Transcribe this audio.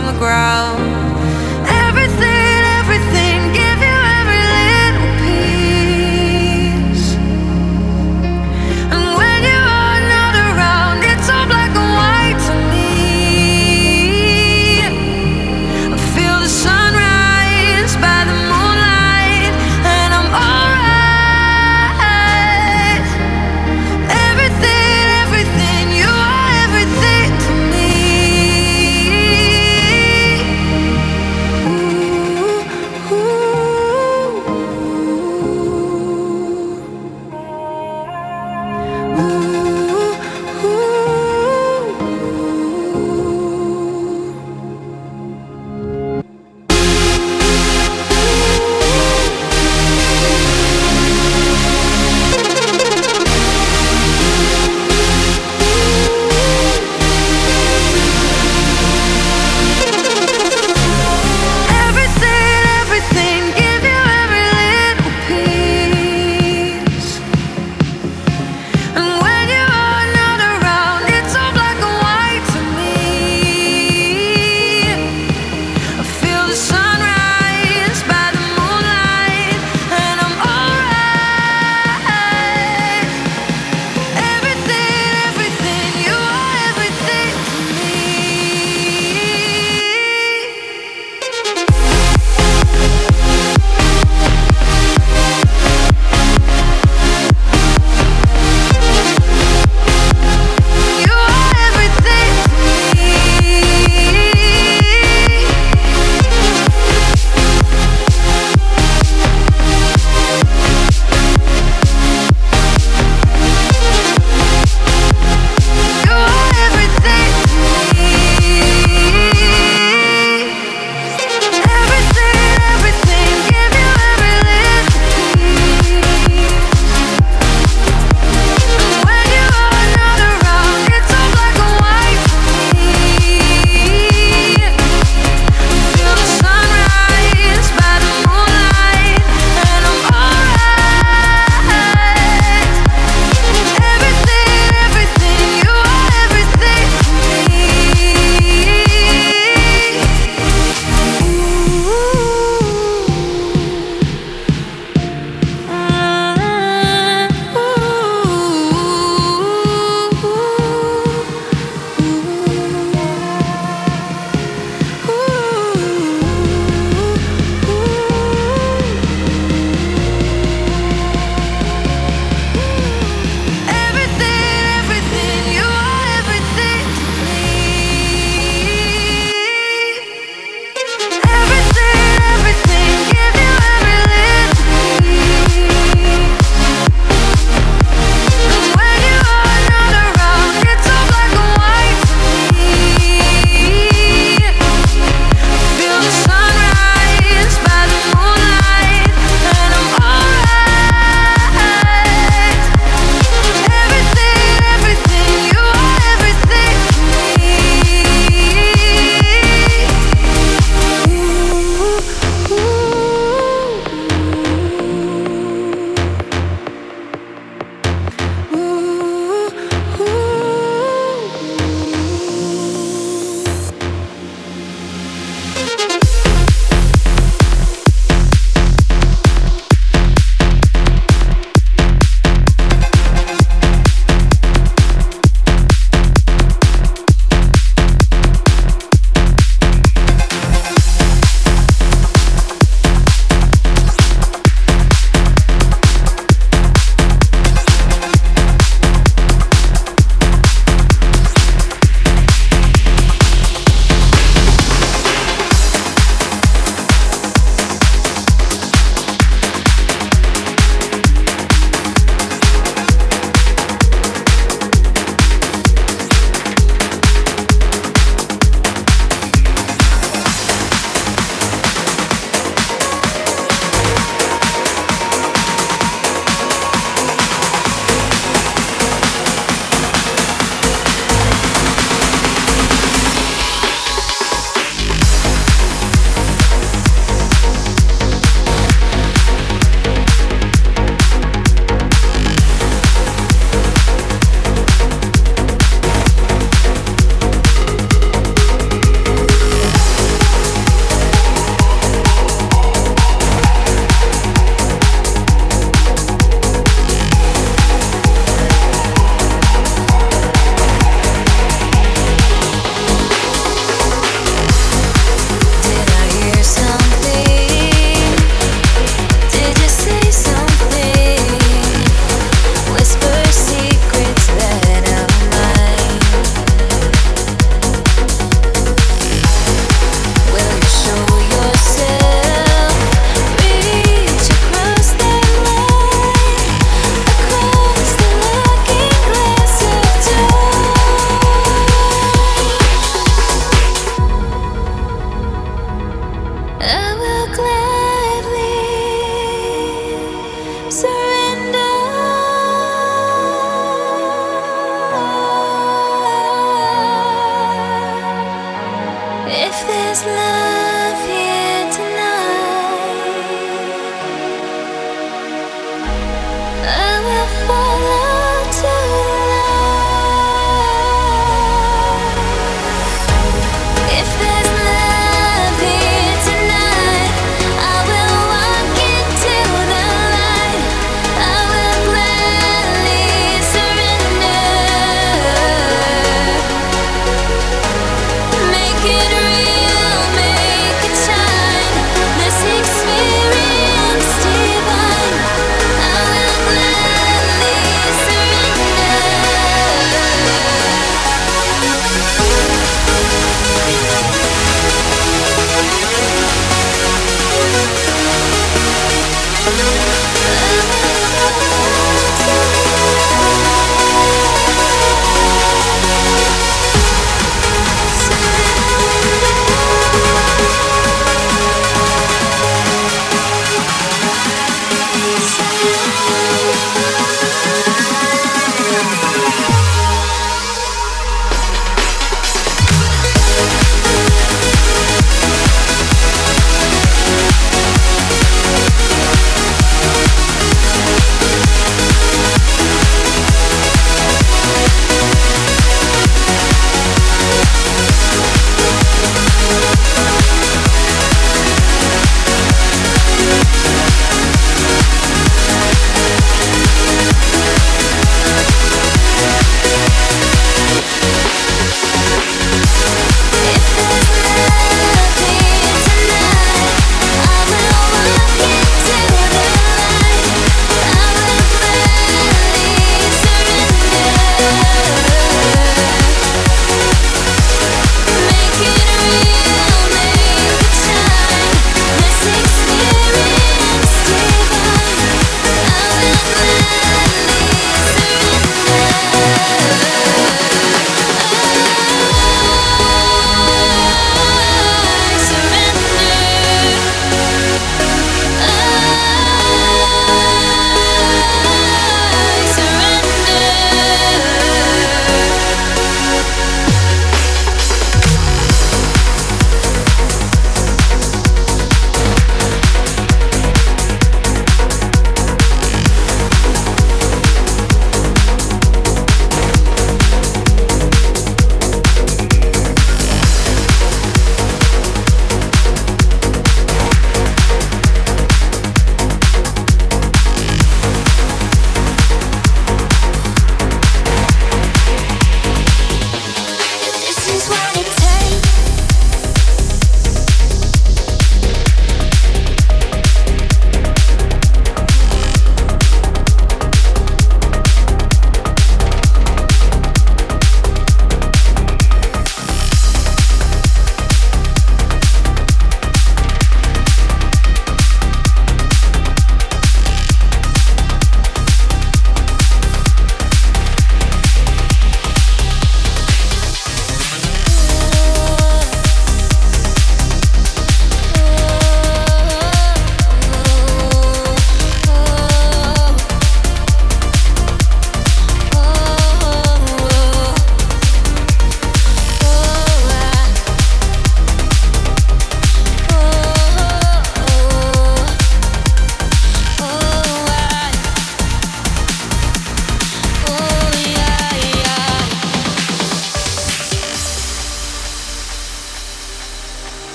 On the ground.